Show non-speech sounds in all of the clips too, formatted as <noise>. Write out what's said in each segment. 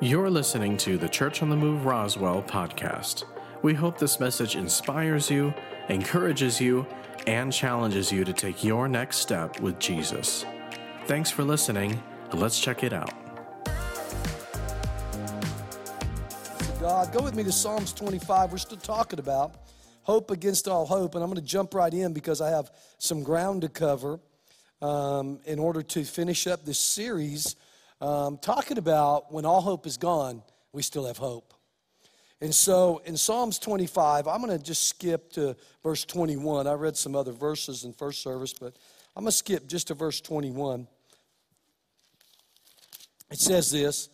You're listening to the Church on the Move Roswell podcast. We hope this message inspires you, encourages you, and challenges you to take your next step with Jesus. Thanks for listening. Let's check it out. God, go with me to Psalms 25. We're still talking about hope against all hope, and I'm going to jump right in because I have some ground to cover um, in order to finish up this series um, talking about when all hope is gone, we still have hope. And so in Psalms 25, I'm going to just skip to verse 21. I read some other verses in first service, but I'm going to skip just to verse 21. It says this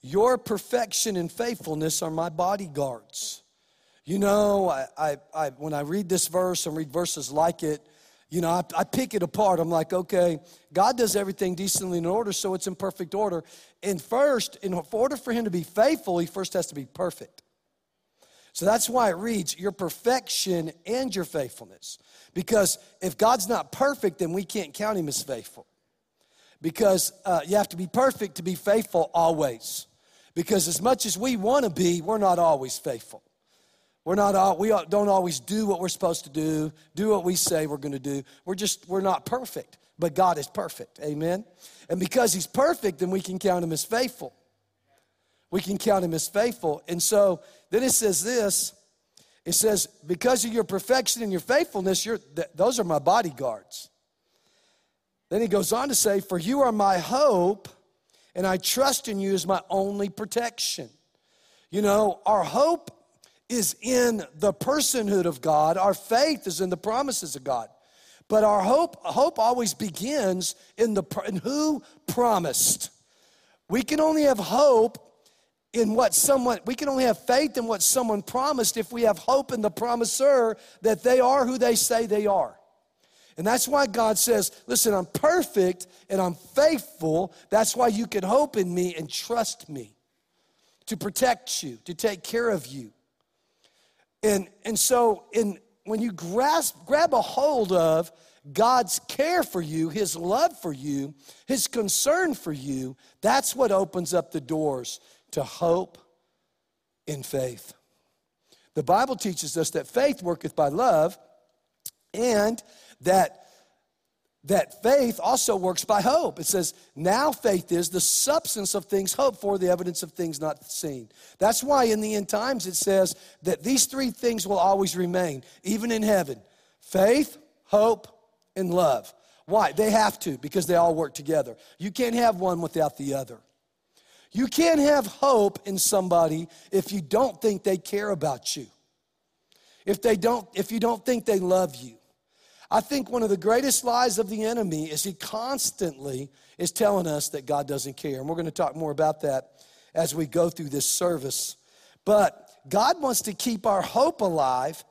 Your perfection and faithfulness are my bodyguards. You know, I, I, I, when I read this verse and read verses like it, you know, I, I, pick it apart. I'm like, okay, God does everything decently in order, so it's in perfect order. And first, in order for him to be faithful, he first has to be perfect. So that's why it reads your perfection and your faithfulness. Because if God's not perfect, then we can't count him as faithful. Because uh, you have to be perfect to be faithful always. Because as much as we want to be, we're not always faithful. We're not all, we don't always do what we're supposed to do, do what we say we're going to do. We're just we're not perfect, but God is perfect. Amen. And because he's perfect, then we can count him as faithful. We can count him as faithful. And so then it says this. It says, because of your perfection and your faithfulness, you're, th- those are my bodyguards. Then he goes on to say, For you are my hope, and I trust in you as my only protection. You know, our hope is in the personhood of God. Our faith is in the promises of God. But our hope, hope always begins in, the, in who promised. We can only have hope in what someone, we can only have faith in what someone promised if we have hope in the promiser that they are who they say they are. And that's why God says, listen, I'm perfect and I'm faithful. That's why you can hope in me and trust me to protect you, to take care of you. And, and so in, when you grasp, grab a hold of God's care for you, His love for you, His concern for you, that's what opens up the doors to hope in faith. The Bible teaches us that faith worketh by love and that that faith also works by hope. It says, now faith is the substance of things hoped for, the evidence of things not seen. That's why in the end times it says that these three things will always remain, even in heaven faith, hope, and love. Why? They have to, because they all work together. You can't have one without the other. You can't have hope in somebody if you don't think they care about you. If they don't, if you don't think they love you. I think one of the greatest lies of the enemy is he constantly is telling us that God doesn't care. And we're going to talk more about that as we go through this service. But God wants to keep our hope alive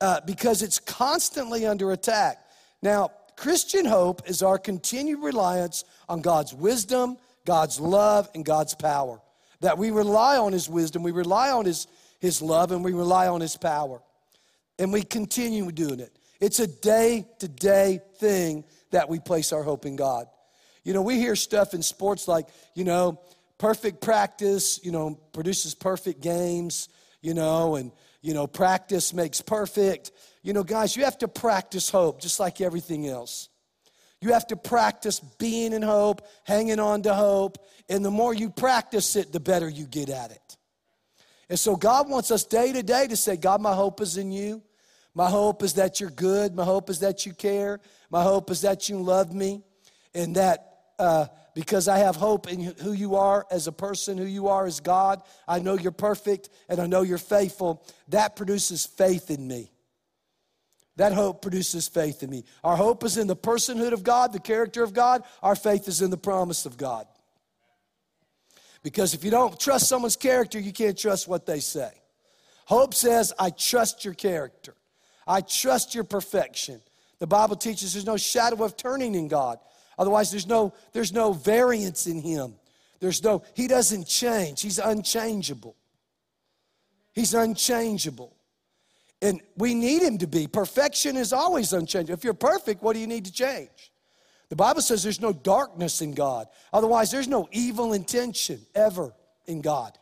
uh, because it's constantly under attack. Now, Christian hope is our continued reliance on God's wisdom, God's love, and God's power. That we rely on His wisdom, we rely on His, His love, and we rely on His power. And we continue doing it. It's a day to day thing that we place our hope in God. You know, we hear stuff in sports like, you know, perfect practice, you know, produces perfect games, you know, and, you know, practice makes perfect. You know, guys, you have to practice hope just like everything else. You have to practice being in hope, hanging on to hope, and the more you practice it, the better you get at it. And so God wants us day to day to say, God, my hope is in you. My hope is that you're good. My hope is that you care. My hope is that you love me. And that uh, because I have hope in who you are as a person, who you are as God, I know you're perfect and I know you're faithful. That produces faith in me. That hope produces faith in me. Our hope is in the personhood of God, the character of God. Our faith is in the promise of God. Because if you don't trust someone's character, you can't trust what they say. Hope says, I trust your character. I trust your perfection. The Bible teaches there's no shadow of turning in God. Otherwise, there's no, there's no variance in him. There's no, he doesn't change. He's unchangeable. He's unchangeable. And we need him to be. Perfection is always unchangeable. If you're perfect, what do you need to change? The Bible says there's no darkness in God. Otherwise, there's no evil intention ever. in God.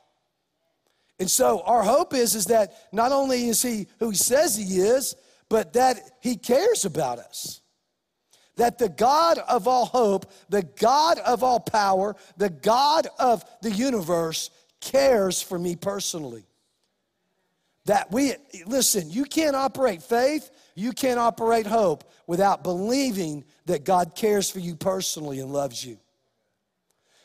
And so our hope is, is that not only is he who he says he is, but that he cares about us. That the God of all hope, the God of all power, the God of the universe cares for me personally. That we, listen, you can't operate faith, you can't operate hope without believing that God cares for you personally and loves you.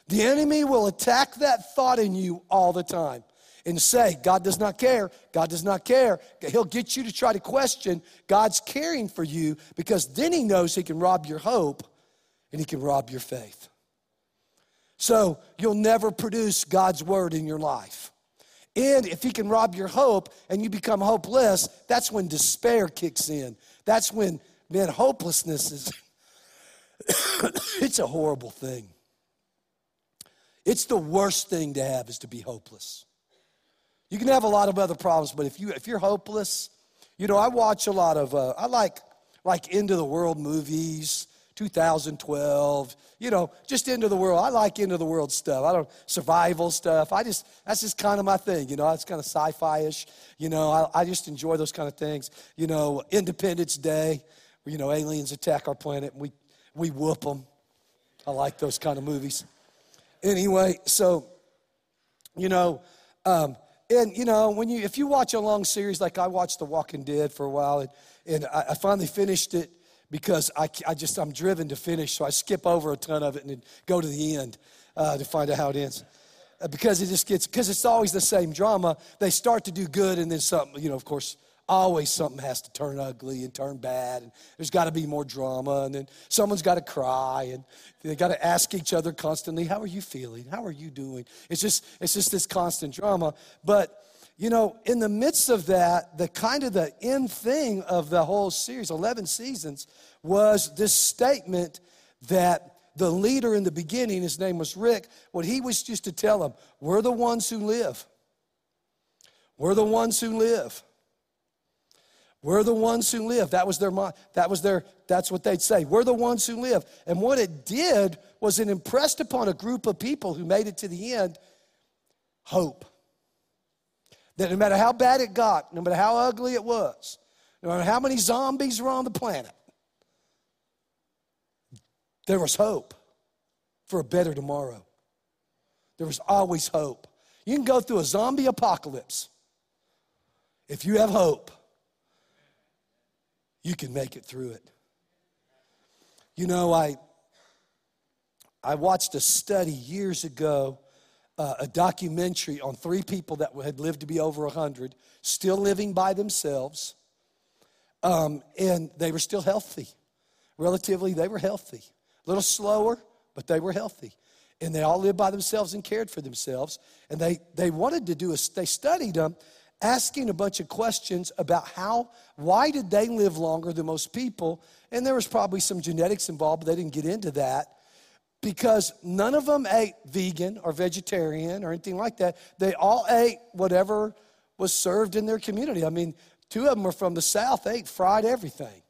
The enemy will attack that thought in you all the time and say, God does not care, God does not care. He'll get you to try to question God's caring for you because then he knows he can rob your hope and he can rob your faith. So you'll never produce God's word in your life. And if he can rob your hope and you become hopeless, that's when despair kicks in. That's when, man, hopelessness is, <coughs> it's a horrible thing. It's the worst thing to have is to be hopeless. You can have a lot of other problems, but if you if you're hopeless, you know I watch a lot of uh, I like like into the world movies. 2012, you know, just into the world. I like into the world stuff. I don't survival stuff. I just that's just kind of my thing. You know, it's kind of sci-fi-ish. You know, I, I just enjoy those kind of things. You know, Independence Day, you know aliens attack our planet and we we whoop them. I like those kind of movies. Anyway, so you know, um, and you know, when you if you watch a long series like I watched The Walking Dead for a while, and, and I, I finally finished it because I, I just I'm driven to finish, so I skip over a ton of it and go to the end uh, to find out how it ends. Uh, because it just gets because it's always the same drama. They start to do good, and then something, you know, of course, always something has to turn ugly and turn bad and there's got to be more drama and then someone's got to cry and they got to ask each other constantly how are you feeling? How are you doing? It's just it's just this constant drama. But you know in the midst of that the kind of the end thing of the whole series 11 seasons was this statement that the leader in the beginning his name was rick what he was just to tell them we're the ones who live. We're the ones who live we're the ones who live. That was their that was their that's what they'd say. We're the ones who live. And what it did was it impressed upon a group of people who made it to the end hope. That no matter how bad it got, no matter how ugly it was, no matter how many zombies were on the planet, there was hope for a better tomorrow. There was always hope. You can go through a zombie apocalypse if you have hope you can make it through it. You know, I, I watched a study years ago, uh, a documentary on three people that had lived to be over 100, still living by themselves, um, and they were still healthy. Relatively, they were healthy. A little slower, but they were healthy. And they all lived by themselves and cared for themselves. And they, they wanted to do a, they studied them asking a bunch of questions about how, why did they live longer than most people? And there was probably some genetics involved, but they didn't get into that because none of them ate vegan or vegetarian or anything like that. They all ate whatever was served in their community. I mean, two of them were from the South, they ate fried everything.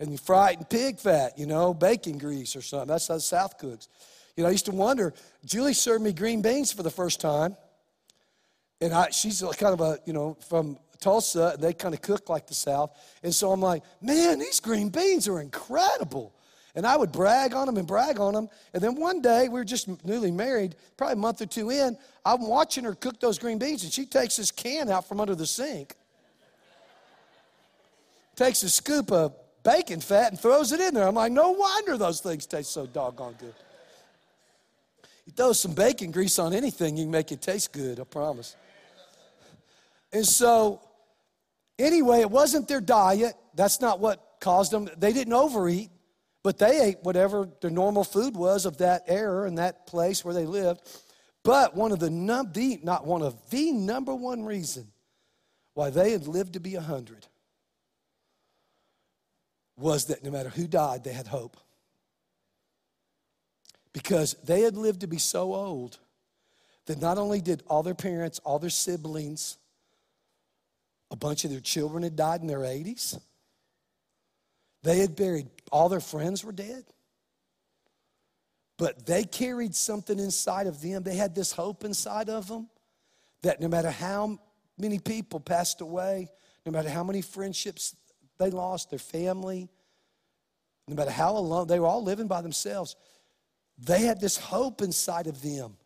And you fried in pig fat, you know, bacon grease or something. That's how the South cooks. You know, I used to wonder, Julie served me green beans for the first time. And I, she's kind of a, you know, from Tulsa, and they kind of cook like the South. And so I'm like, man, these green beans are incredible. And I would brag on them and brag on them. And then one day, we were just newly married, probably a month or two in, I'm watching her cook those green beans, and she takes this can out from under the sink, takes a scoop of bacon fat and throws it in there. I'm like, no wonder those things taste so doggone good. You throw some bacon grease on anything, you can make it taste good, I promise. And so, anyway, it wasn't their diet. That's not what caused them. They didn't overeat, but they ate whatever their normal food was of that era and that place where they lived. But one of the, num- the not one of the number one reason why they had lived to be a hundred was that no matter who died, they had hope. Because they had lived to be so old that not only did all their parents, all their siblings, a bunch of their children had died in their 80s. They had buried, all their friends were dead. But they carried something inside of them. They had this hope inside of them that no matter how many people passed away, no matter how many friendships they lost, their family, no matter how alone, they were all living by themselves. They had this hope inside of them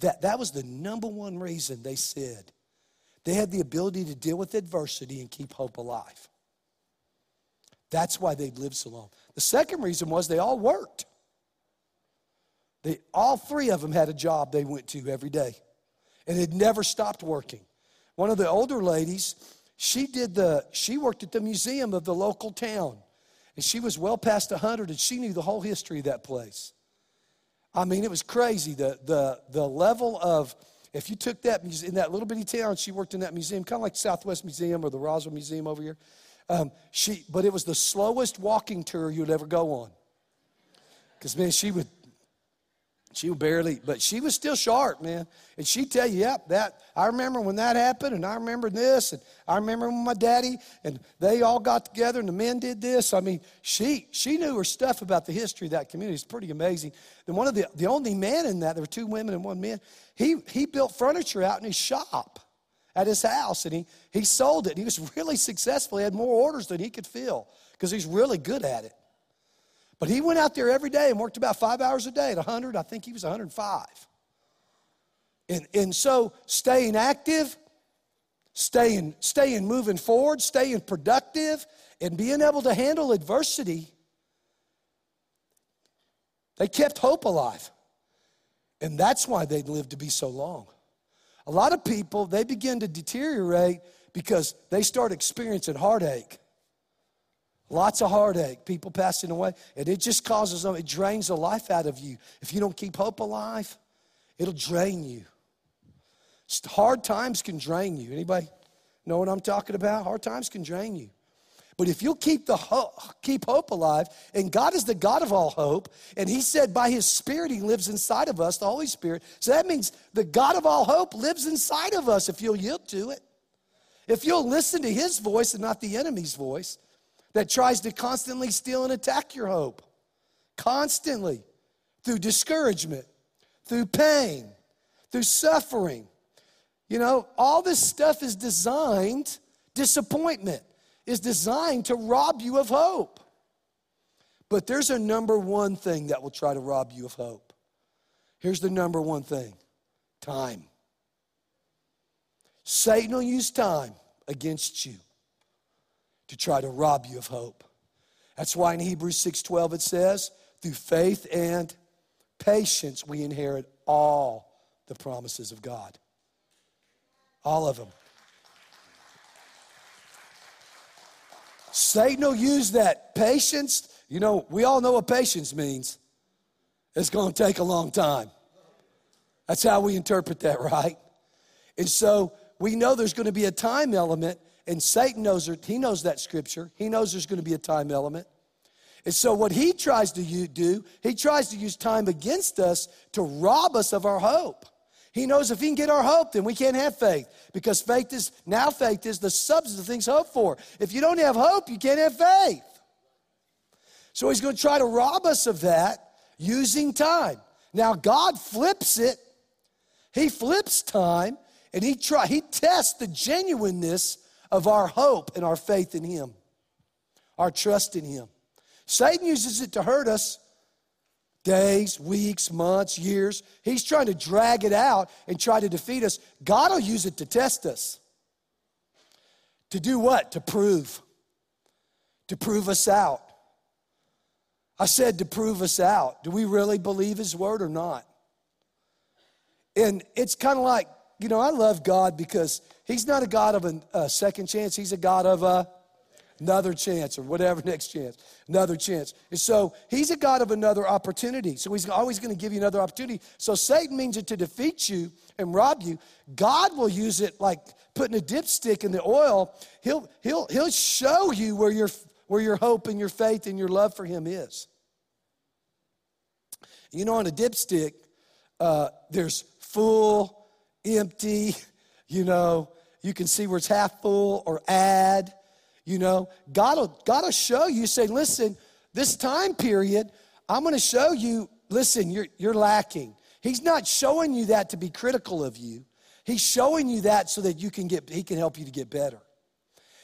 that that was the number one reason they said they had the ability to deal with adversity and keep hope alive. That's why they'd lived so long. The second reason was they all worked. They, all three of them had a job they went to every day and had never stopped working. One of the older ladies, she did the, she worked at the museum of the local town. And she was well past 100 and she knew the whole history of that place. I mean, it was crazy. The, the, the level of, if you took that in that little bitty town, she worked in that museum, kind of like Southwest Museum or the Roswell Museum over here. Um, she, but it was the slowest walking tour you'd ever go on. Because, man, she would she would barely, but she was still sharp, man. And she'd tell you, yep, that I remember when that happened, and I remember this, and I remember when my daddy and they all got together and the men did this. I mean, she she knew her stuff about the history of that community. It's pretty amazing. Then one of the the only man in that, there were two women and one man, he he built furniture out in his shop at his house and he he sold it. He was <laughs> really successful. He had more orders than he could fill because he's really good at it. But he went out there every day and worked about five hours a day at 100. I think he was 105. And, and so staying active, staying, staying moving forward, staying productive, and being able to handle adversity, they kept hope alive. And that's why they live to be so long. A lot of people, they begin to deteriorate because they start experiencing heartache. Lots of heartache, people passing away, and it just causes them, it drains the life out of you. If you don't keep hope alive, it'll drain you. Hard times can drain you. Anybody know what I'm talking about? Hard times can drain you. But if you'll keep the keep hope alive, and God is the God of all hope, and He said by His Spirit He lives inside of us, the Holy Spirit. So that means the God of all hope lives inside of us if you'll yield to it. If you'll listen to His voice and not the enemy's voice that tries to constantly steal and attack your hope. Constantly. Through discouragement, through pain, through suffering. You know, all this stuff is designed, disappointment is designed to rob you of hope. But there's a number one thing that will try to rob you of hope. Here's the number one thing time. Satan will use time against you to try to rob you of hope. That's why in Hebrews 6:12 it says, through faith and patience we inherit all the promises of God. All of them. Satan will use that patience. You know, we all know what patience means. It's going to take a long time. That's how we interpret that, <laughs> right? And so we know there's going to be a time element and Satan knows. He knows that scripture. He knows there's going to be a time element. And so, what he tries to do, he tries to use time against us to rob us of our hope. He knows if he can get our hope, then we can't have faith because faith is now faith is the substance of things hoped for. If you don't have hope, you can't have faith. So he's going to try to rob us of that using time. Now God flips it. He flips time and he try he tests the genuineness of our hope and our faith in Him, our trust in Him. Satan uses it to hurt us days, weeks, months, years. He's trying to drag it out and try to defeat us. God will use it to test us. To do what? To prove. To prove us out. I said to prove us out. Do we really believe His word or not? And it's kind of like you know, I love God because He's not a God of a, second chance, He's a God of a, another chance or whatever <laughs> next chance, another chance. And so He's a God of another opportunity. So He's always going to give you another opportunity. So Satan means it to defeat you and rob you. God will use it like putting a dipstick in the oil. He'll, he'll, he'll show you where your, where your hope and your faith and your love for Him is. You know, on a dipstick, uh, there's full, empty, <laughs> you know, you can see where it's half full or add, you know. God will, God will show you, say, listen, this time period, I'm going to show you listen, you're, you're lacking. He's not showing you that to be critical of you. He's showing you that so that you can get, he can help you to get better.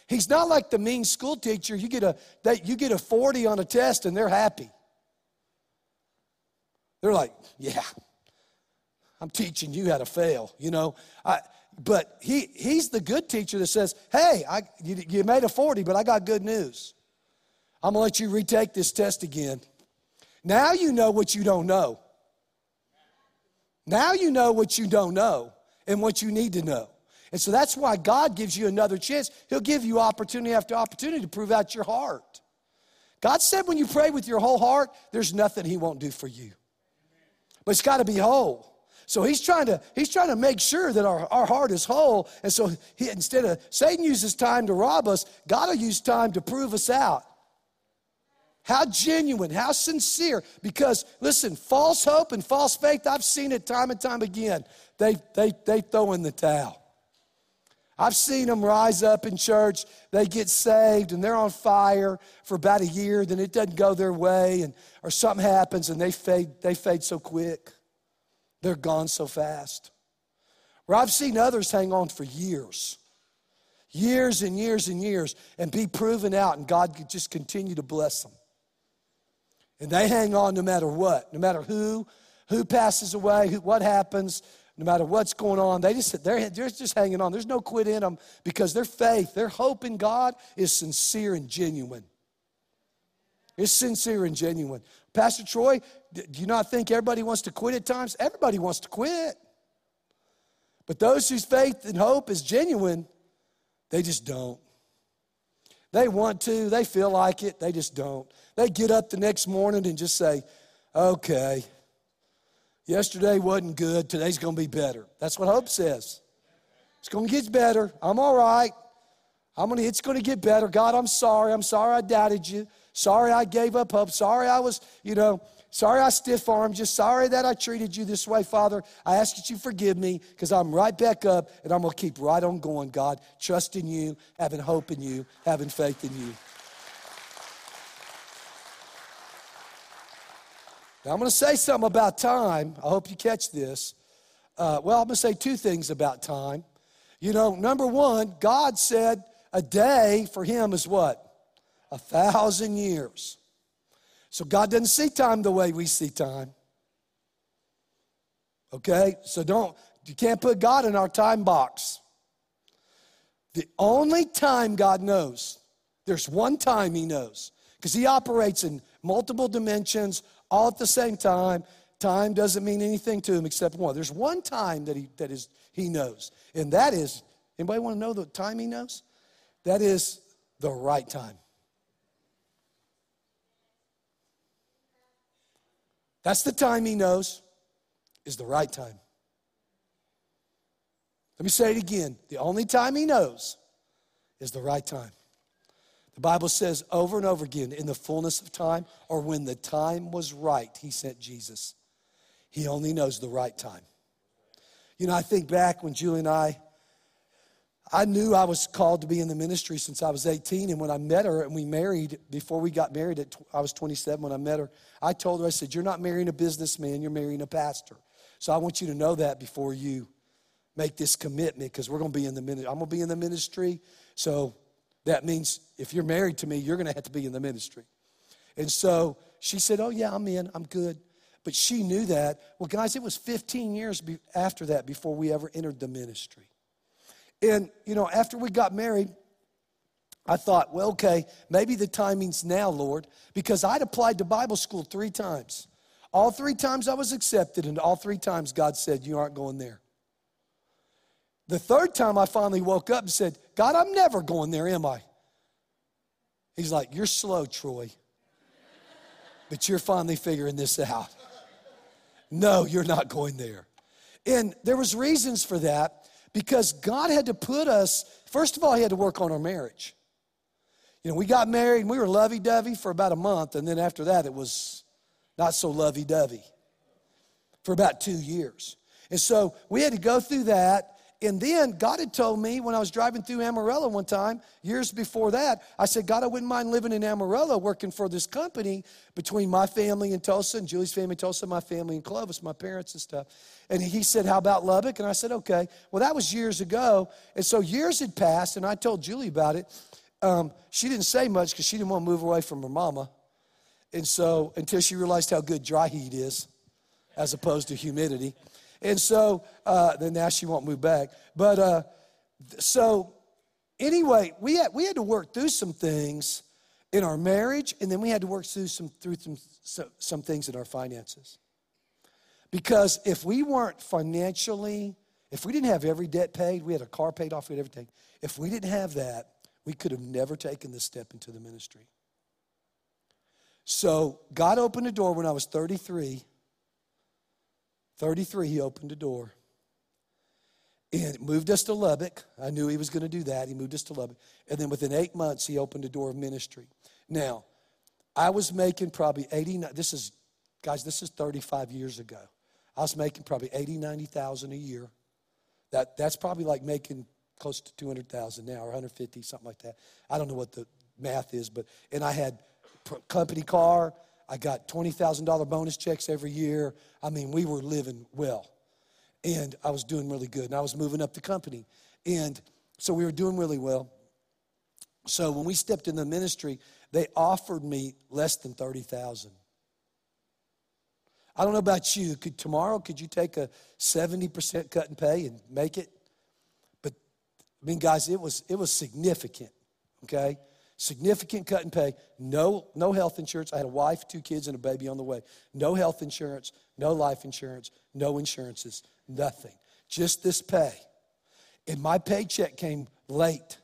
He's not like the mean school teacher. You get a, that you get a 40 on a test and they're happy. They're like, yeah, I'm teaching you how to fail, you know. I, but he, he's the good teacher that says, hey, I, you, you made a 40, but I got good news. I'm going to let you retake this test again. Now you know what you don't know. Now you know what you don't know and what you need to know. And so that's why God gives you another chance. He'll give you opportunity after opportunity to prove out your heart. God said when you pray with your whole heart, there's nothing He won't do for you. But it's got to be whole. So he's trying to he's trying to make sure that our, our heart is whole. And so he, instead of Satan uses time to rob us, God will use time to prove us out. How genuine, how sincere. Because listen, false hope and false faith, I've seen it time and time again. They they they throw in the towel. I've seen them rise up in church, they get saved and they're on fire for about a year, then it doesn't go their way, and or something happens and they fade, they fade so quick. They're gone so fast. Where I've seen others hang on for years, years and years and years, and be proven out, and God could just continue to bless them. And they hang on no matter what, no matter who, who passes away, who, what happens, no matter what's going on. They just they're, they're just hanging on. There's no quit in them because their faith, their hope in God is sincere and genuine. It's sincere and genuine. Pastor Troy, do you not think everybody wants to quit at times? Everybody wants to quit. But those whose faith and hope is genuine, they just don't. They want to, they feel like it, they just don't. They get up the next morning and just say, okay, yesterday wasn't good, today's gonna be better. That's what hope says. It's gonna get better. I'm all right. I'm gonna, it's gonna get better. God, I'm sorry. I'm sorry I doubted you. Sorry I gave up hope. Sorry I was, you know, sorry I stiff armed Just Sorry that I treated you this way, Father. I ask that you forgive me because I'm right back up and I'm going to keep right on going, God, trusting you, having hope in you, having faith in you. Now, I'm going to say something about time. I hope you catch this. Uh, well, I'm going to say two things about time. You know, number one, God said a day for him is what? a thousand years. So God doesn't see time the way we see time. Okay? So don't, you can't put God in our time box. The only time God knows, there's one time He knows, because He operates in multiple dimensions all at the same time. Time doesn't mean anything to Him except one. There's one time that He, that is, he knows, and that is, anybody want to know the time He knows? That is the right time. That's the time he knows is the right time. Let me say it again. The only time he knows is the right time. The Bible says over and over again, in the fullness of time, or when the time was right, he sent Jesus. He only knows the right time. You know, I think back when Julie and I I knew I was called to be in the ministry since I was 18. And when I met her and we married, before we got married, at, I was 27 when I met her, I told her, I said, You're not marrying a businessman, you're marrying a pastor. So I want you to know that before you make this commitment because we're going to be in the ministry. I'm going to be in the ministry. So that means if you're married to me, you're going to have to be in the ministry. And so she said, Oh, yeah, I'm in, I'm good. But she knew that. Well, guys, it was 15 years after that before we ever entered the ministry. And, you know, after we got married, I thought, well, okay, maybe the timing's now, Lord, because I'd applied to Bible school three times. All three times I was accepted, and all three times God said, You aren't going there. The third time I finally woke up and said, God, I'm never going there, am I? He's like, You're slow, Troy, but you're finally figuring this out. No, you're not going there. And there was reasons for that because God had to put us, first of all, He had to work on our marriage. You know, we got married and we were lovey dovey for about a month, and then after that, it was not so lovey dovey for about two years. And so we had to go through that, And then God had told me when I was driving through Amarillo one time, years before that, I said, God, I wouldn't mind living in Amarillo working for this company between my family in Tulsa and Julie's family in Tulsa, my family in Clovis, my parents and stuff. And he said, How about Lubbock? And I said, Okay. Well, that was years ago. And so years had passed, and I told Julie about it. Um, she didn't say much because she didn't want to move away from her mama. And so until she realized how good dry heat is as opposed to humidity. And so uh, then now she won't move back. But uh, so anyway, we had, we had to work through some things in our marriage, and then we had to work through some, through some, some things in our finances. Because if we weren't financially, if we didn't have every debt paid, we had a car paid off, we had everything. If we didn't have that, we could have never taken this step into the ministry. So God opened a door when I was 33 33, he opened a door and moved us to Lubbock. I knew he was going to do that. He moved us to Lubbock. And then within eight months, he opened a door of ministry. Now, I was making probably 89, this is, guys, this is 35 years ago. I was making probably 80, 90,000 a year. That, that's probably like making close to 200,000 now or 150, something like that. I don't know what the math is, but, and I had company car, I got $20,000 bonus checks every year. I mean, we were living well. And I was doing really good. And I was moving up the company. And so we were doing really well. So when we stepped in the ministry, they offered me less than 30,000. I don't know about you. Could tomorrow could you take a 70% cut and pay and make it? But I mean guys, it was it was significant, okay? Significant cut in pay, no, no health insurance. I had a wife, two kids, and a baby on the way. No health insurance, no life insurance, no insurances, nothing. Just this pay. And my paycheck came late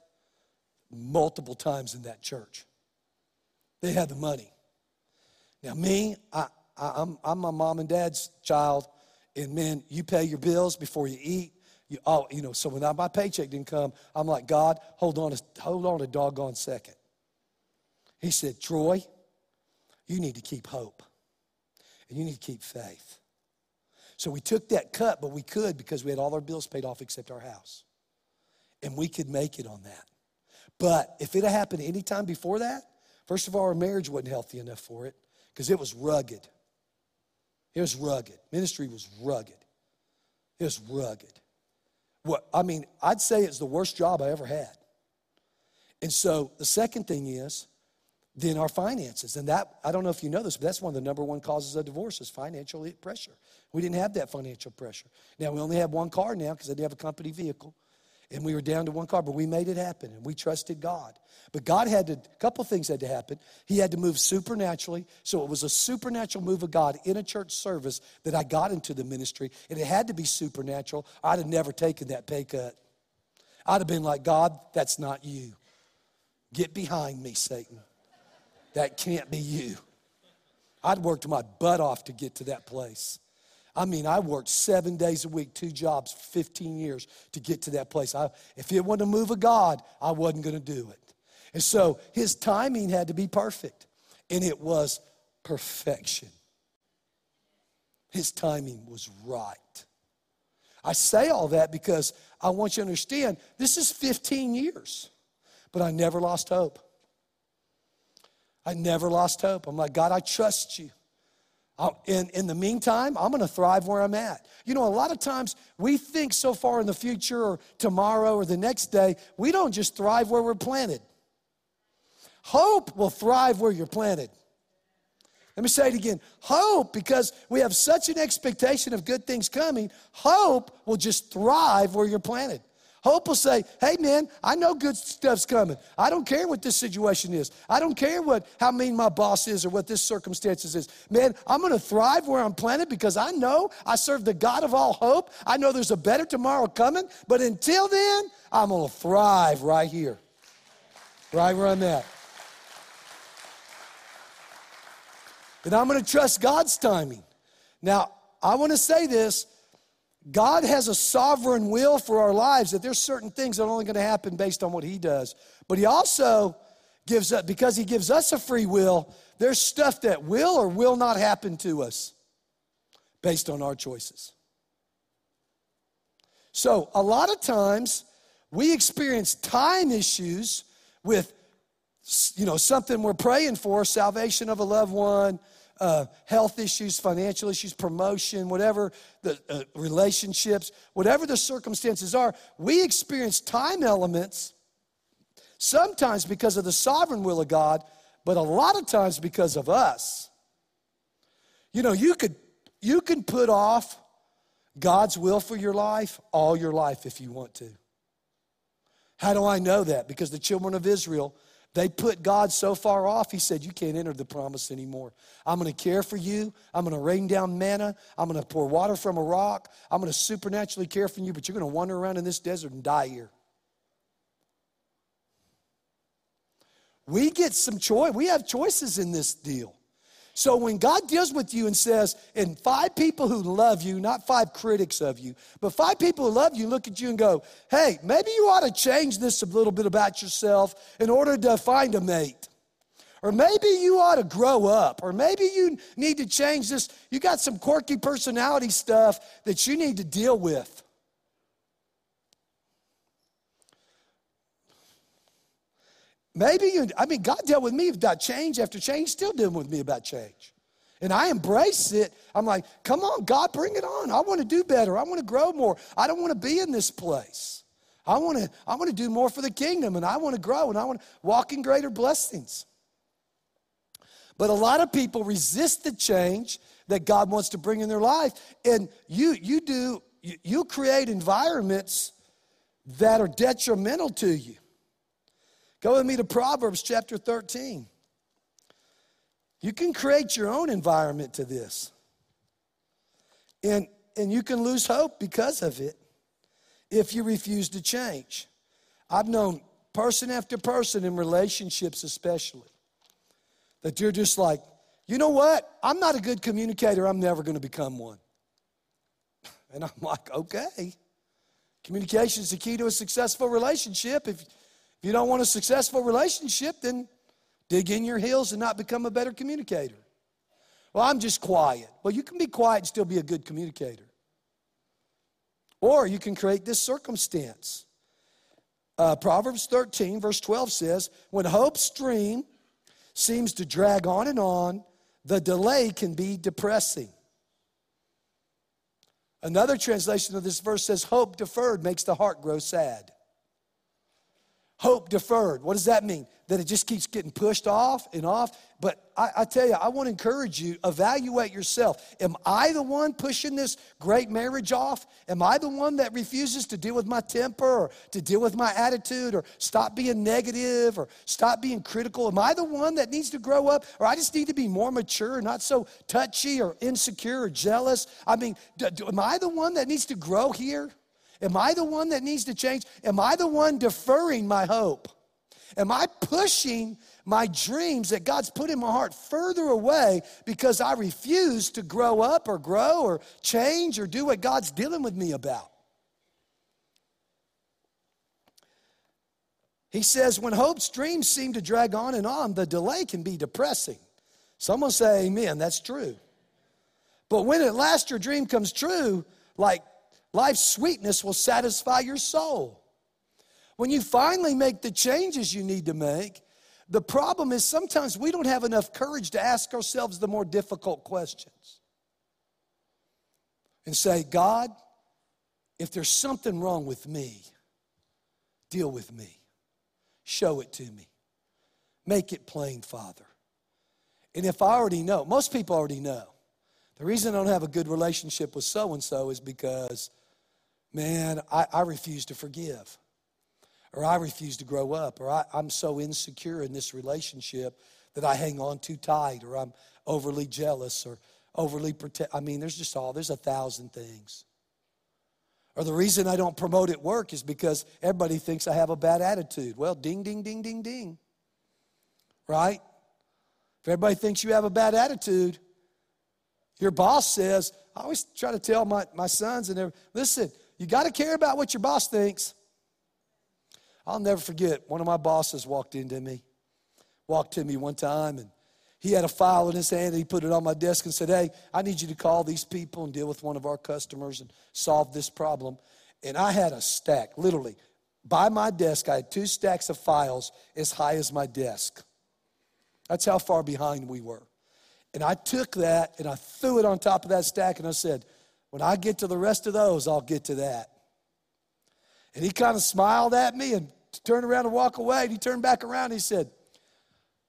multiple times in that church. They had the money. Now, me, I, I, am I'm my mom and dad's child, and man, you pay your bills before you eat. You, oh, you know, so when my paycheck didn't come, I'm like, God, hold on, a, hold on a doggone second. He said, Troy, you need to keep hope and you need to keep faith. So we took that cut, but we could because we had all our bills paid off except our house. And we could make it on that. But if it had happened any time before that, first of all, our marriage wasn't healthy enough for it because it was rugged. It was rugged. Ministry was rugged. It was rugged. What I mean, I'd say it's the worst job I ever had. And so the second thing is than our finances. And that, I don't know if you know this, but that's one of the number one causes of divorce is financial pressure. We didn't have that financial pressure. Now, we only have one car now because I didn't have a company vehicle. And we were down to one car, but we made it happen and we trusted God. But God had to, a couple things had to happen. He had to move supernaturally. So it was a supernatural move of God in a church service that I got into the ministry. And it had to be supernatural. I'd have never taken that pay cut. I'd have been like, God, that's not you. Get behind me, Satan. That can't be you. I'd worked my butt off to get to that place. I mean, I worked seven days a week, two jobs, 15 years to get to that place. I, if it wasn't a move of God, I wasn't going to do it. And so his timing had to be perfect, and it was perfection. His timing was right. I say all that because I want you to understand this is 15 years, but I never lost hope. I never lost hope. I'm like, God, I trust you. in, in the meantime, I'm going to thrive where I'm at. You know, a lot of times we think so far in the future or tomorrow or the next day, we don't just thrive where we're planted. Hope will thrive where you're planted. Let me say it again. Hope, because we have such an expectation of good things coming, hope will just thrive where you're planted. Hope will say, hey man, I know good stuff's coming. I don't care what this situation is. I don't care what how mean my boss is or what this circumstances is. Man, I'm gonna thrive where I'm planted because I know I serve the God of all hope. I know there's a better tomorrow coming, but until then, I'm gonna thrive right here. Right where I'm at. And I'm gonna trust God's timing. Now, I wanna say this God has a sovereign will for our lives that there's certain things that are only going to happen based on what He does. But He also gives us, because He gives us a free will, there's stuff that will or will not happen to us based on our choices. So, a lot of times we experience time issues with you know something we're praying for salvation of a loved one uh, health issues financial issues promotion whatever the uh, relationships whatever the circumstances are we experience time elements sometimes because of the sovereign will of god but a lot of times because of us. You know you could you can put off god's will for your life all your life if you want to. How do i know that? Because the children of israel they put God so far off, he said, You can't enter the promise anymore. I'm going to care for you. I'm going to rain down manna. I'm going to pour water from a rock. I'm going to supernaturally care for you, but you're going to wander around in this desert and die here. We get some choice. We have choices in this deal. So when God deals with you and says, and five people who love you, not five critics of you, but five people who love you look at you and go, hey, maybe you ought to change this a little bit about yourself in order to find a mate. Or maybe you ought to grow up. Or maybe you need to change this. You got some quirky personality stuff that you need to deal with. Maybe you, I mean, God dealt with me about change after change, still dealing with me about change. And I embrace it. I'm like, come on, God, bring it on. I want to do better. I want to grow more. I don't want to be in this place. I want to, I want to do more for the kingdom and I want to grow and I want to walk in greater blessings. But a lot of people resist the change that God wants to bring in their life. And you, you do, you, create environments that are detrimental to you. Go with me to Proverbs chapter 13. You can create your own environment to this. And, and you can lose hope because of it if you refuse to change. I've known person after person in relationships, especially, that you're just like, you know what? I'm not a good communicator. I'm never going to become one. <laughs> And I'm like, okay. Communication is the key to a successful relationship. If if you don't want a successful relationship, then dig in your heels and not become a better communicator. Well, I'm just quiet. Well, you can be quiet and still be a good communicator. Or you can create this circumstance. Uh, Proverbs 13, verse 12 says, When hope's stream seems to drag on and on, the delay can be depressing. Another translation of this verse says, Hope deferred makes the heart grow sad. Hope deferred. What does that mean? That it just keeps getting pushed off and off? But I, I, tell you, I want to encourage you, evaluate yourself. Am I the one pushing this great marriage off? Am I the one that refuses to deal with my temper or to deal with my attitude or stop being negative or stop being critical? Am I the one that needs to grow up or I just need to be more mature, not so touchy or insecure or jealous? I mean, do, do, am I the one that needs to grow here? Am I the one that needs to change? Am I the one deferring my hope? Am I pushing my dreams that God's put in my heart further away because I refuse to grow up or grow or change or do what God's dealing with me about? He says, when hope's dreams seem to drag on and on, the delay can be depressing. Someone say, Amen, that's true. But when at last your dream comes true, like Life's sweetness will satisfy your soul. When you finally make the changes you need to make, the problem is sometimes we don't have enough courage to ask ourselves the more difficult questions and say, God, if there's something wrong with me, deal with me. Show it to me. Make it plain, Father. And if I already know, most people already know. The reason I don't have a good relationship with so and so is because man, I, I refuse to forgive, or I refuse to grow up, or I, I'm so insecure in this relationship that I hang on too tight, or I'm overly jealous, or overly protect. I mean, there's just all, there's a thousand things. Or the reason I don't promote at work is because everybody thinks I have a bad attitude. Well, ding, ding, ding, ding, ding. Right? If everybody thinks you have a bad attitude, your boss says, I always try to tell my, my sons and listen, you got to care about what your boss thinks. I'll never forget, one of my bosses walked into me, walked to me one time, and he had a file in his hand, and he put it on my desk and said, Hey, I need you to call these people and deal with one of our customers and solve this problem. And I had a stack, literally. By my desk, I had two stacks of files as high as my desk. That's how far behind we were. And I took that and I threw it on top of that stack and I said, when I get to the rest of those, I'll get to that. And he kind of smiled at me and turned around and walked away. And he turned back around and he said,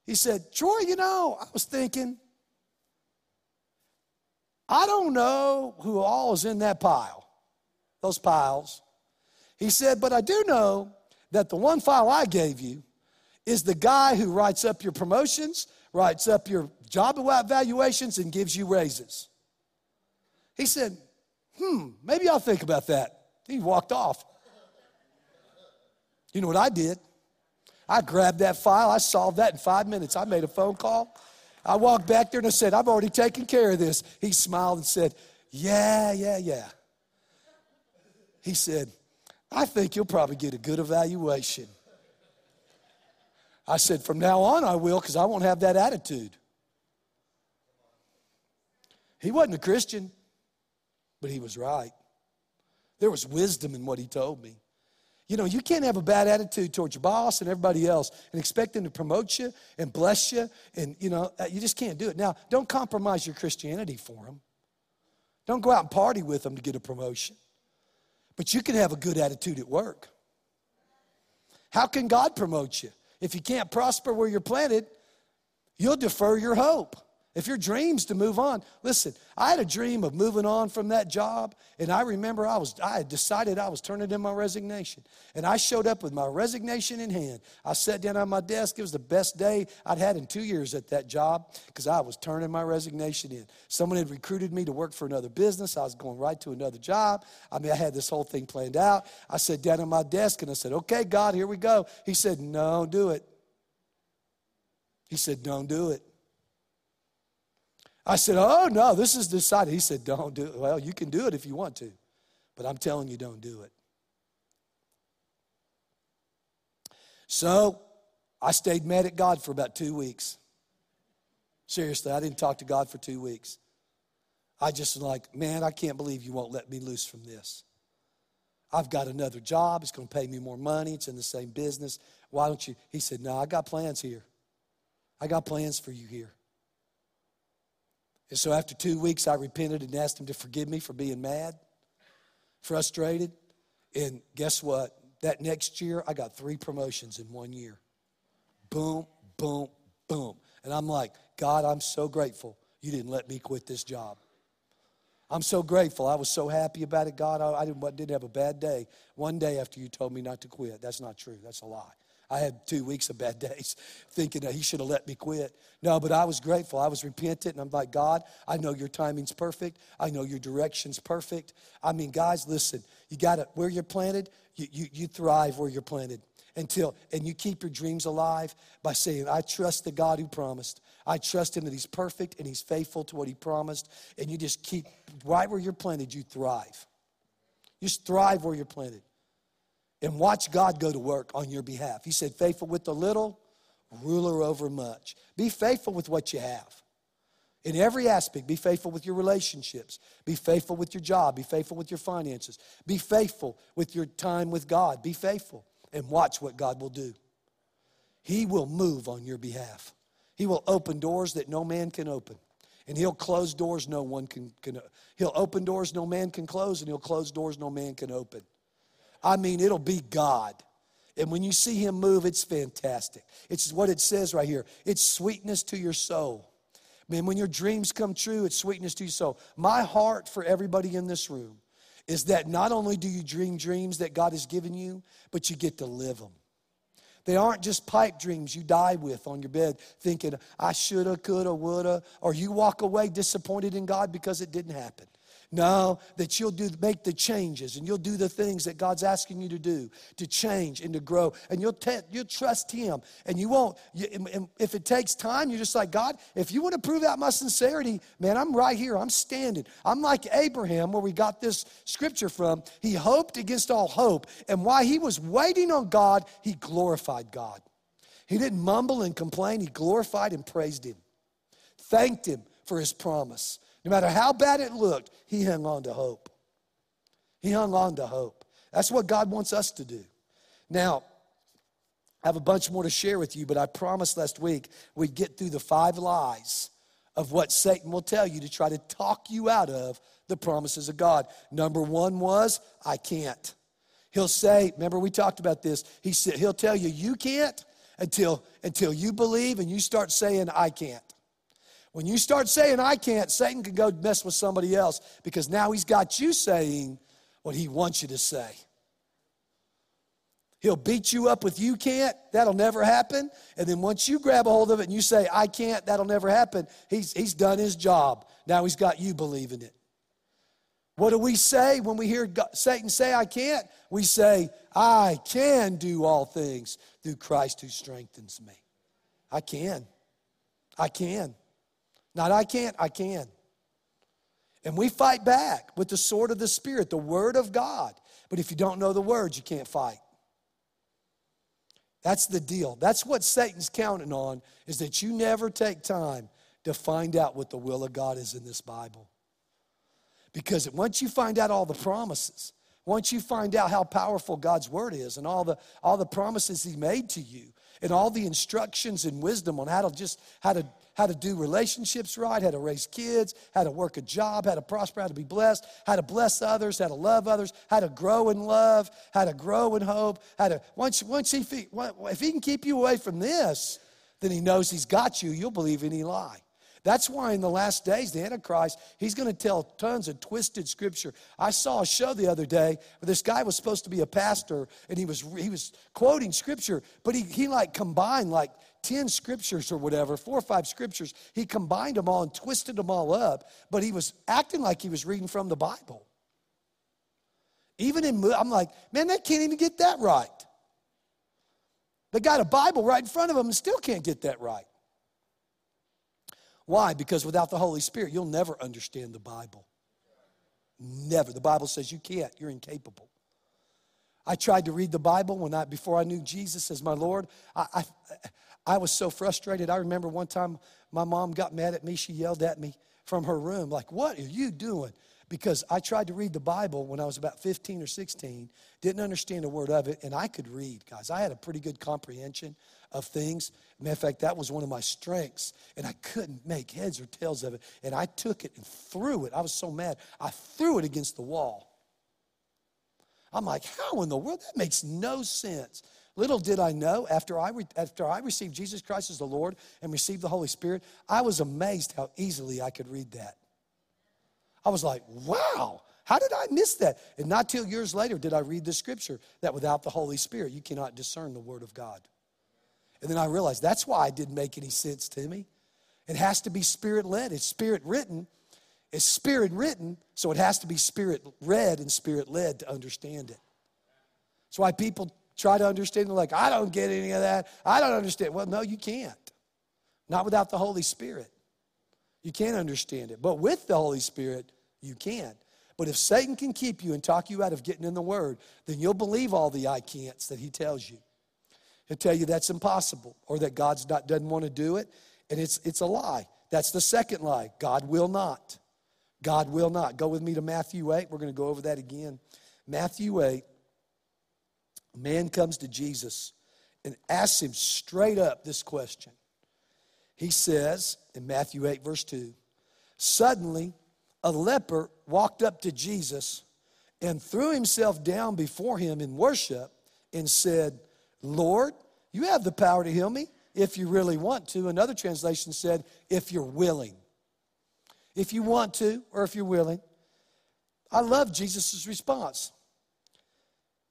he said, Troy, you know, I was thinking, I don't know who all is in that pile, those piles. He said, but I do know that the one file I gave you is the guy who writes up your promotions, writes up your job evaluations, and gives you raises. He said, hmm, maybe I'll think about that. He walked off. You know what I did? I grabbed that file, I solved that in five minutes. I made a phone call. I walked back there and I said, I've already taken care of this. He smiled and said, Yeah, yeah, yeah. He said, I think you'll probably get a good evaluation. I said, From now on, I will because I won't have that attitude. He wasn't a Christian, but he was right. There was wisdom in what he told me. You know, you can't have a bad attitude towards your boss and everybody else and expect them to promote you and bless you. And, you know, uh, you just can't do it. Now, don't compromise your Christianity for them. Don't go out and party with them to get a promotion. But you can have a good attitude at work. How can God promote you? If you can't prosper where you're planted, you'll defer your hope. If your dream's to move on, listen, I had a dream of moving on from that job, and I remember I was I had decided I was turning in my resignation. And I showed up with my resignation in hand. I sat down on my desk. It was the best day I'd had in two years at that job because I was turning my resignation in. Someone had recruited me to work for another business. I was going right to another job. I mean, I had this whole thing planned out. I sat down on my desk and I said, Okay, God, here we go. He said, No, do it. He said, Don't do it. I said, Oh, no, this is decided. He said, Don't do it. Well, you can do it if you want to, but I'm telling you, don't do it. So I stayed mad at God for about two weeks. Seriously, I didn't talk to God for two weeks. I just was like, man, I can't believe you won't let me loose from this. I've got another job. It's going to pay me more money. It's in the same business. Why don't you? He said, no, I got plans here. I got plans for you here. And so after two weeks, I repented and asked him to forgive me for being mad, frustrated. And guess what? That next year, I got three promotions in one year. Boom, boom, boom. And I'm like, God, I'm so grateful you didn't let me quit this job. I'm so grateful. I was so happy about it, God. I, didn't, didn't have a bad day one day after you told me not to quit. That's not true. That's a lie. I had two weeks of bad <laughs> days thinking that he should have let me quit. No, but I was grateful. I was repentant, and I'm like, God, I know your timing's perfect. I know your direction's perfect. I mean, guys, listen, you got to, where you're planted, you, you, you thrive where you're planted until, and you keep your dreams alive by saying, I trust the God who promised. I trust him that he's perfect and he's faithful to what he promised. And you just keep, right where you're planted, you thrive. You just thrive where you're planted and watch God go to work on your behalf. He said, Faithful with the little, ruler over much. Be faithful with what you have. In every aspect, be faithful with your relationships. Be faithful with your job. Be faithful with your finances. Be faithful with your time with God. Be faithful and watch what God will do. He will move on your behalf. He will open doors that no man can open. And he'll close doors no one can, can he'll open doors no man can close and he'll close doors no man can open. I mean, it'll be God. And when you see him move, it's fantastic. It's what it says right here it's sweetness to your soul. Man, when your dreams come true, it's sweetness to your soul. My heart for everybody in this room is that not only do you dream dreams that God has given you, but you get to live them. They aren't just pipe dreams you die with on your bed thinking, I shoulda, coulda, woulda, or you walk away disappointed in God because it didn't happen. No, that you'll do make the changes and you'll do the things that God's asking you to do to change and to grow. And you'll te- you'll trust Him. And you won't. You, and if it takes time, you're just like God. If you want to prove out my sincerity, man, I'm right here. I'm standing. I'm like Abraham, where we got this scripture from. He hoped against all hope, and while he was waiting on God, he glorified God. He didn't mumble and complain. He glorified and praised Him, thanked Him for His promise. No matter how bad it looked, he hung on to hope. He hung on to hope. That's what God wants us to do. Now, I have a bunch more to share with you, but I promised last week we'd get through the five lies of what Satan will tell you to try to talk you out of the promises of God. Number one was, I can't. He'll say, remember we talked about this. He said, he'll tell you you can't until, until you believe and you start saying, I can't. When you start saying, I can't, Satan can go mess with somebody else because now he's got you saying what he wants you to say. He'll beat you up with you can't, that'll never happen. And then once you grab a hold of it and you say, I can't, that'll never happen, he's, he's done his job. Now he's got you believing it. What do we say when we hear God, Satan say, I can't? We say, I can do all things through Christ who strengthens me. I can. I can. Not I can't, I can. And we fight back with the sword of the Spirit, the Word of God. But if you don't know the words, you can't fight. That's the deal. That's what Satan's counting on is that you never take time to find out what the will of God is in this Bible. Because once you find out all the promises, once you find out how powerful God's word is and all the all the promises he made to you and all the instructions and wisdom on how to just how to how to do relationships right, how to raise kids, how to work a job, how to prosper, how to be blessed, how to bless others, how to love others, how to grow in love, how to grow in hope, how to once once he if he can keep you away from this, then he knows he's got you. You'll believe any lie. That's why in the last days, the Antichrist, he's going to tell tons of twisted scripture. I saw a show the other day where this guy was supposed to be a pastor and he was, he was quoting scripture, but he, he like combined like 10 scriptures or whatever, four or five scriptures. He combined them all and twisted them all up, but he was acting like he was reading from the Bible. Even in, I'm like, man, they can't even get that right. They got a Bible right in front of them and still can't get that right. Why? Because without the Holy Spirit, you'll never understand the Bible. Never. The Bible says you can't, you're incapable. I tried to read the Bible when I before I knew Jesus as my Lord. I, I, I was so frustrated. I remember one time my mom got mad at me. She yelled at me from her room, like, What are you doing? Because I tried to read the Bible when I was about 15 or 16, didn't understand a word of it, and I could read, guys. I had a pretty good comprehension of things. Matter of fact, that was one of my strengths, and I couldn't make heads or tails of it. And I took it and threw it. I was so mad. I threw it against the wall. I'm like, how in the world? That makes no sense. Little did I know, after I, re- after I received Jesus Christ as the Lord and received the Holy Spirit, I was amazed how easily I could read that. I was like, wow, how did I miss that? And not till years later did I read the scripture that without the Holy Spirit, you cannot discern the Word of God. And then I realized that's why it didn't make any sense to me. It has to be spirit led, it's spirit written. It's spirit written, so it has to be spirit read and spirit led to understand it. That's why people try to understand. They're like, I don't get any of that. I don't understand. Well, no, you can't. Not without the Holy Spirit. You can't understand it. But with the Holy Spirit, you can. But if Satan can keep you and talk you out of getting in the Word, then you'll believe all the I can'ts that he tells you. He'll tell you that's impossible or that God's not doesn't want to do it, and it's it's a lie. That's the second lie. God will not. God will not. Go with me to Matthew 8. We're going to go over that again. Matthew 8, a man comes to Jesus and asks him straight up this question. He says in Matthew 8, verse 2 Suddenly, a leper walked up to Jesus and threw himself down before him in worship and said, Lord, you have the power to heal me if you really want to. Another translation said, if you're willing. If you want to, or if you're willing. I love Jesus' response.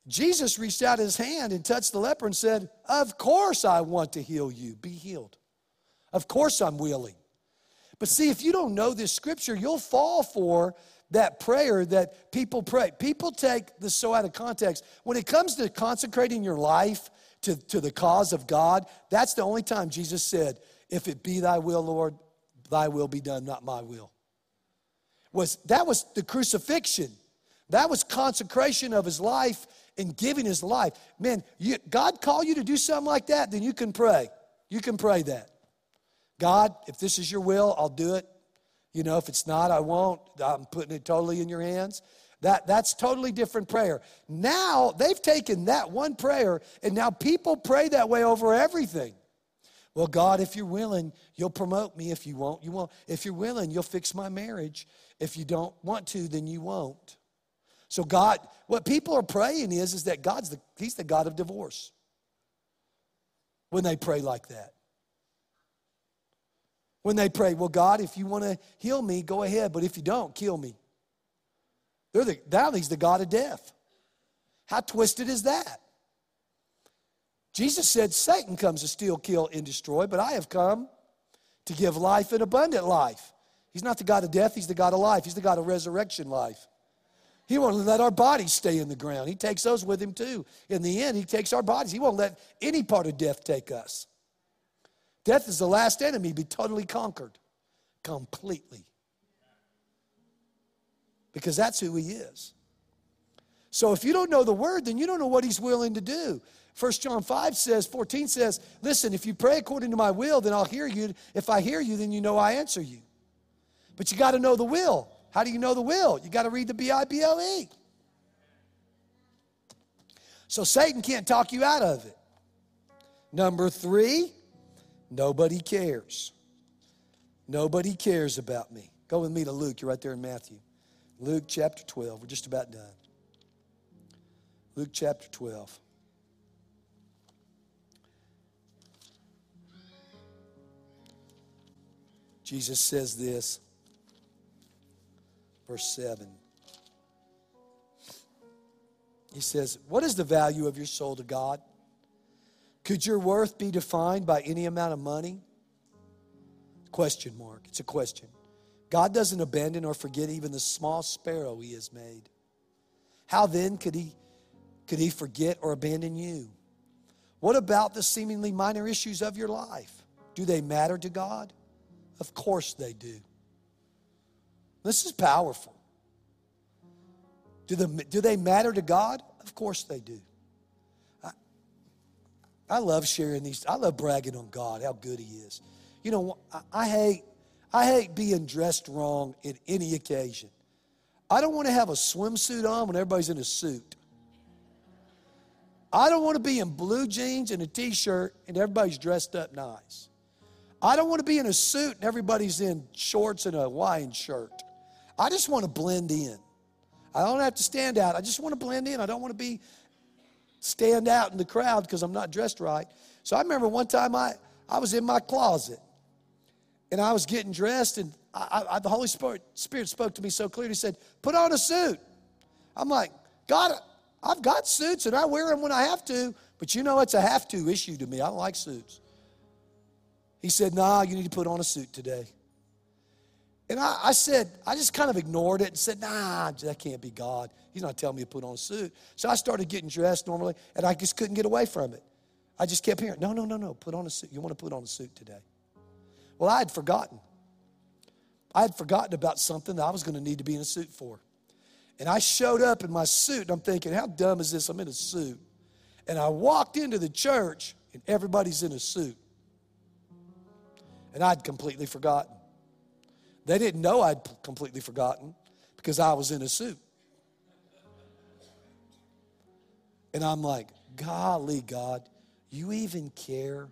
Jesus reached out his hand and touched the leper and said, Of course I want to heal you. Be healed. Of course I'm willing. But see, if you don't know this scripture, you'll fall for that prayer that people pray. People take this so out of context. When it comes to consecrating your life to, to the cause of God, that's the only time Jesus said, If it be thy will, Lord, thy will be done, not my will. Was that was the crucifixion. That was consecration of his life and giving his life. Man, you, God call you to do something like that, then you can pray. You can pray that. God, if this is your will, I'll do it. You know, if it's not, I won't. I'm putting it totally in your hands. That, that's totally different prayer. Now they've taken that one prayer, and now people pray that way over everything. Well, God, if you're willing, you'll promote me. If you won't, you won't. If you're willing, you'll fix my marriage. If you don't want to, then you won't. So God, what people are praying is, is that God's the, He's the God of divorce. When they pray like that. When they pray, well, God, if you want to heal me, go ahead, but if you don't, kill me. They're the, now he's the God of death. How twisted is that? Jesus said, Satan comes to steal, kill, and destroy, but I have come to give life and abundant life. He's not the God of death, He's the God of life. He's the God of resurrection life. He won't let our bodies stay in the ground. He takes those with Him too. In the end, He takes our bodies. He won't let any part of death take us. Death is the last enemy, be totally conquered completely. Because that's who He is. So if you don't know the word, then you don't know what He's willing to do. 1 John 5 says, 14 says, Listen, if you pray according to my will, then I'll hear you. If I hear you, then you know I answer you. But you got to know the will. How do you know the will? You got to read the B I B L E. So Satan can't talk you out of it. Number three, nobody cares. Nobody cares about me. Go with me to Luke. You're right there in Matthew. Luke chapter 12. We're just about done. Luke chapter 12. Jesus says this, verse 7. He says, What is the value of your soul to God? Could your worth be defined by any amount of money? Question mark. It's a question. God doesn't abandon or forget even the small sparrow he has made. How then could he could he forget or abandon you? What about the seemingly minor issues of your life? Do they matter to God? Of course they do. This is powerful. Do, the, do they matter to God? Of course they do. I, I love sharing these. I love bragging on God, how good He is. You know, I, I hate I hate being dressed wrong at any occasion. I don't want to have a swimsuit on when everybody's in a suit. I don't want to be in blue jeans and a t shirt and everybody's dressed up nice. I don't want to be in a suit and everybody's in shorts and a Hawaiian shirt. I just want to blend in. I don't have to stand out. I just want to blend in. I don't want to be stand out in the crowd because I'm not dressed right. So I remember one time I, I was in my closet and I was getting dressed, and I, I, the Holy Spirit, Spirit spoke to me so clearly. He said, Put on a suit. I'm like, God, I've got suits and I wear them when I have to, but you know it's a have to issue to me. I don't like suits. He said, Nah, you need to put on a suit today. And I, I, said, I just kind of ignored it and said, Nah, that can't be God. He's not telling me to put on a suit. So I started getting dressed normally, and I just couldn't get away from it. I just kept hearing, No, no, no, no, put on a suit. You want to put on a suit today. Well, I had forgotten. I had forgotten about something that I was going to need to be in a suit for. And I showed up in my suit, and I'm thinking, How dumb is this? I'm in a suit. And I walked into the church, and everybody's in a suit and I'd completely forgotten. They didn't know I'd completely forgotten because I was in a suit. And I'm like, golly, God, you even care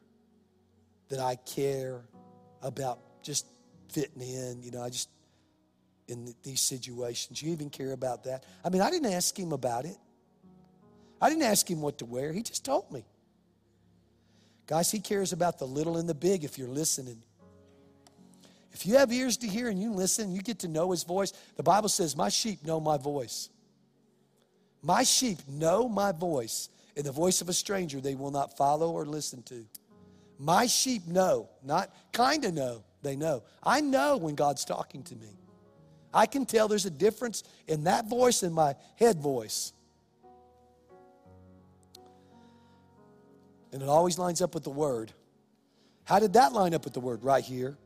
that I care about just fitting in? You know, I just, in these situations, you even care about that? I mean, I didn't ask him about it. I didn't ask him what to wear. He just told me. Guys, he cares about the little and the big if you're listening. If you have ears to hear and you listen, you get to know his voice. The Bible says, My sheep know my voice. My sheep know my voice, and the voice of a stranger they will not follow or listen to. My sheep know, not kind of know, they know. I know when God's talking to me. I can tell there's a difference in that voice and my head voice. And it always lines up with the word. How did that line up with the word? Right here.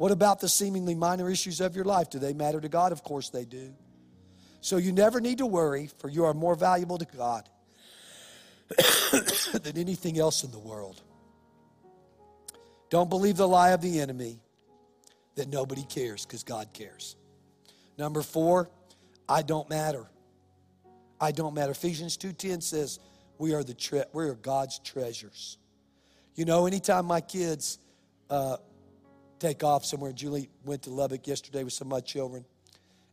What about the seemingly minor issues of your life? Do they matter to God? Of course they do. So you never need to worry, for you are more valuable to God <coughs> than anything else in the world. Don't believe the lie of the enemy that nobody cares because God cares. Number four, I don't matter. I don't matter. Ephesians 2:10 says, "We are the tre- we are God's treasures." You know, anytime my kids uh, take off somewhere, Julie went to Lubbock yesterday with some of my children,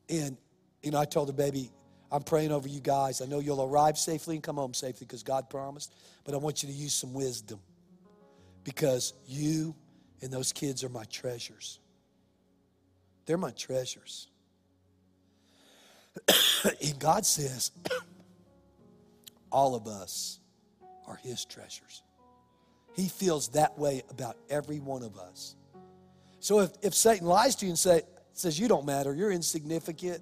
and you know, I told the baby, "I'm praying over you guys. I know you'll arrive safely and come home safely because God promised, but I want you to use some wisdom because you and those kids are my treasures. They're my treasures." <coughs> and God says, <coughs> all of us are His treasures. He feels that way about every one of us. So if, if Satan lies to you and say, says, You don't matter, you're insignificant,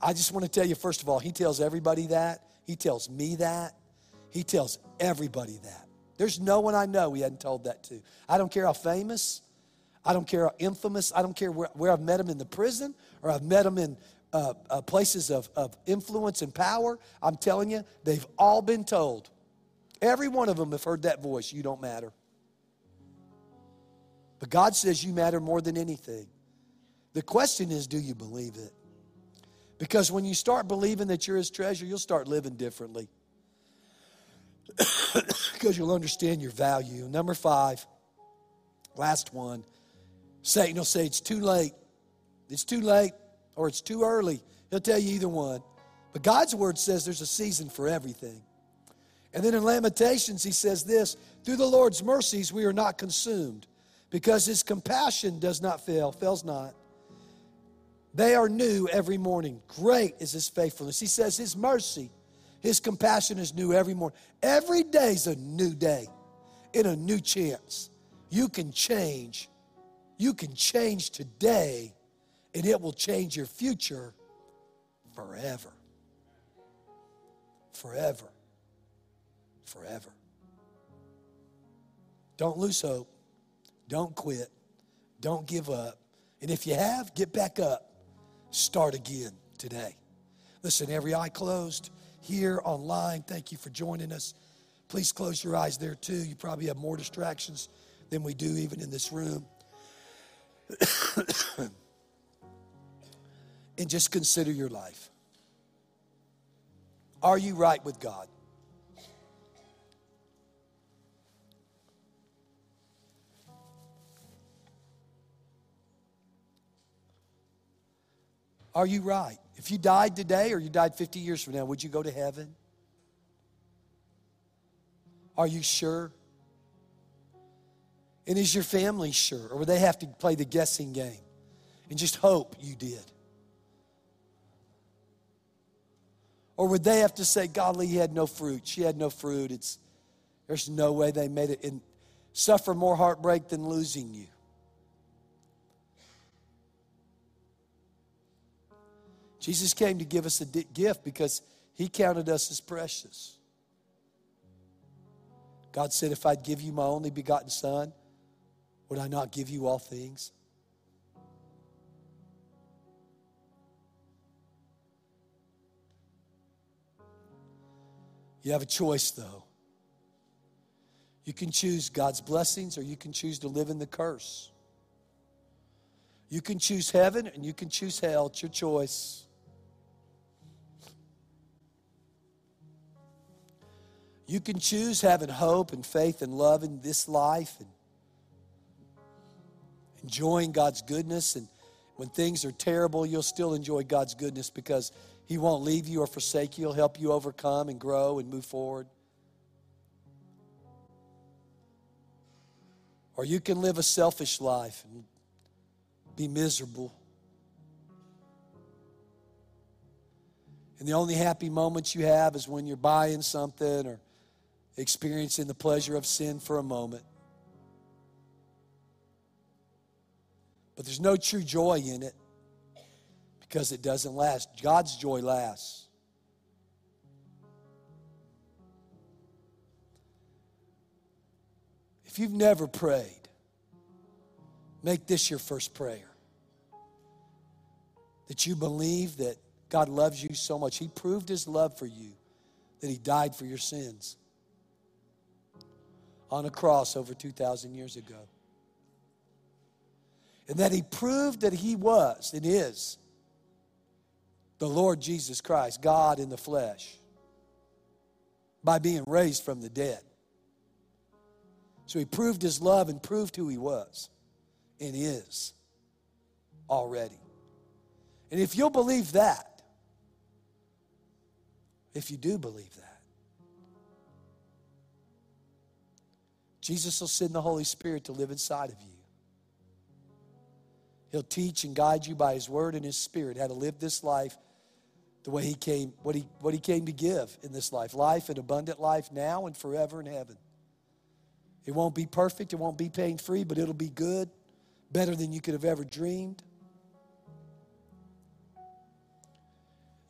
I just want to tell you, first of all, he tells everybody that. He tells me that. He tells everybody that. There's no one I know he hadn't told that to. I don't care how famous, I don't care how infamous, I don't care where, where I've met him in the prison or I've met him in uh, uh, places of, of influence and power, I'm telling you, they've all been told. Every one of them have heard that voice you don't matter. But God says you matter more than anything. The question is do you believe it? Because when you start believing that you're His treasure, you'll start living differently. <coughs> because you'll understand your value. Number five, last one Satan will say, It's too late. It's too late or it's too early. He'll tell you either one. But God's word says there's a season for everything. And then in Lamentations, he says this Through the Lord's mercies, we are not consumed, because his compassion does not fail, fails not. They are new every morning. Great is his faithfulness. He says his mercy, his compassion is new every morning. Every day is a new day in a new chance. You can change. You can change today and it will change your future forever. Forever. Forever. Don't lose hope. Don't quit. Don't give up. And if you have, get back up. Start again today. Listen, every eye closed here online. Thank you for joining us. Please close your eyes there too. You probably have more distractions than we do even in this room. <coughs> and just consider your life. Are you right with God? Are you right? If you died today or you died 50 years from now, would you go to heaven? Are you sure? And is your family sure? Or would they have to play the guessing game and just hope you did? Or would they have to say, Godly, he had no fruit. She had no fruit. It's, there's no way they made it and suffer more heartbreak than losing you. Jesus came to give us a gift because he counted us as precious. God said, If I'd give you my only begotten Son, would I not give you all things? You have a choice, though. You can choose God's blessings or you can choose to live in the curse. You can choose heaven and you can choose hell. It's your choice. You can choose having hope and faith and love in this life and enjoying God's goodness. And when things are terrible, you'll still enjoy God's goodness because he won't leave you or forsake you. He'll help you overcome and grow and move forward. Or you can live a selfish life and be miserable. And the only happy moments you have is when you're buying something or experiencing the pleasure of sin for a moment. But there's no true joy in it because it doesn't last. God's joy lasts. If you've never prayed, make this your first prayer. That you believe that God loves you so much. He proved his love for you, that he died for your sins on a cross over 2,000 years ago. And that he proved that he was and is the Lord Jesus Christ, God in the flesh, by being raised from the dead. So he proved his love and proved who he was and is already. And if you'll believe that, if you do believe that, Jesus will send the Holy Spirit to live inside of you. He'll teach and guide you by His Word and His Spirit how to live this life the way He came, what He, what he came to give in this life life and abundant life now and forever in heaven. It won't be perfect, it won't be pain free, but it'll be good, better than you could have ever dreamed.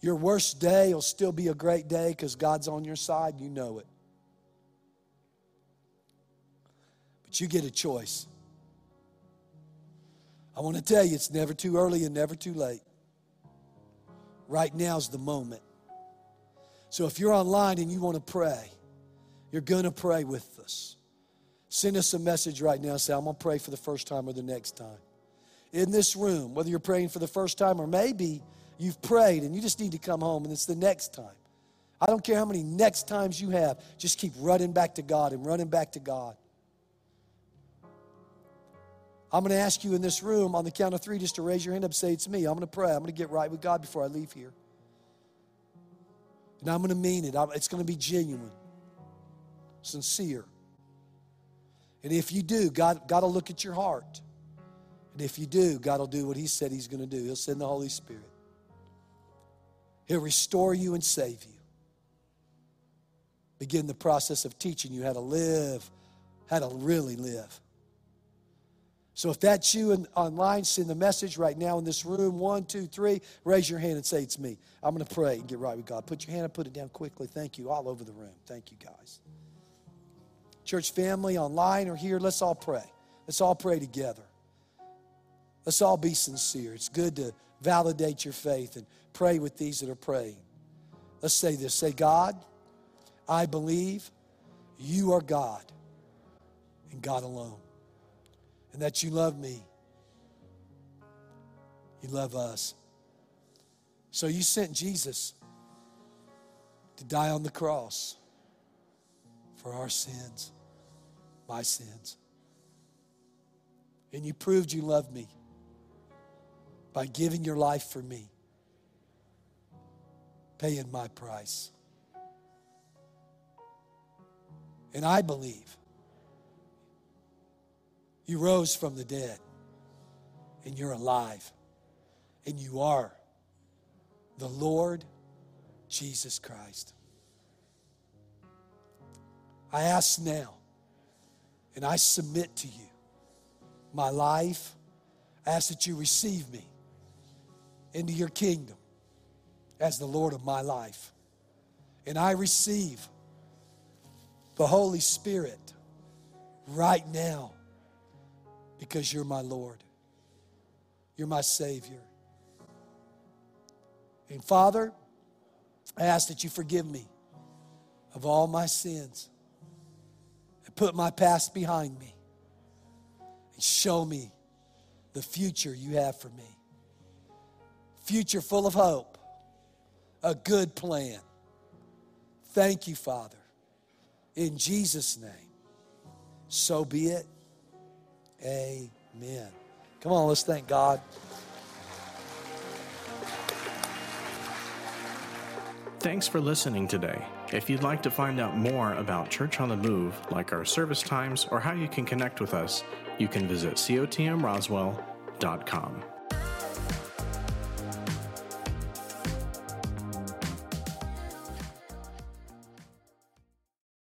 Your worst day will still be a great day because God's on your side, you know it. But you get a choice. I want to tell you, it's never too early and never too late. Right now is the moment. So if you're online and you want to pray, you're going to pray with us. Send us a message right now. Say, I'm going to pray for the first time or the next time. In this room, whether you're praying for the first time or maybe you've prayed and you just need to come home and it's the next time. I don't care how many next times you have, just keep running back to God and running back to God. I'm going to ask you in this room on the count of three just to raise your hand up say, It's me. I'm going to pray. I'm going to get right with God before I leave here. And I'm going to mean it. It's going to be genuine, sincere. And if you do, God, God will look at your heart. And if you do, God will do what He said He's going to do. He'll send the Holy Spirit, He'll restore you and save you. Begin the process of teaching you how to live, how to really live. So if that's you in, online, send the message right now in this room. One, two, three. Raise your hand and say it's me. I'm going to pray and get right with God. Put your hand up, put it down quickly. Thank you. All over the room. Thank you, guys. Church family, online or here, let's all pray. Let's all pray together. Let's all be sincere. It's good to validate your faith and pray with these that are praying. Let's say this say, God, I believe you are God and God alone and that you love me. You love us. So you sent Jesus to die on the cross for our sins, my sins. And you proved you loved me by giving your life for me, paying my price. And I believe you rose from the dead, and you're alive, and you are the Lord Jesus Christ. I ask now, and I submit to you my life. I ask that you receive me into your kingdom as the Lord of my life. And I receive the Holy Spirit right now because you're my Lord. You're my Savior. And Father, I ask that you forgive me of all my sins and put my past behind me and show me the future you have for me. Future full of hope, a good plan. Thank you, Father. In Jesus' name, so be it. Amen. Come on, let's thank God. Thanks for listening today. If you'd like to find out more about Church on the Move, like our service times or how you can connect with us, you can visit cotmroswell.com.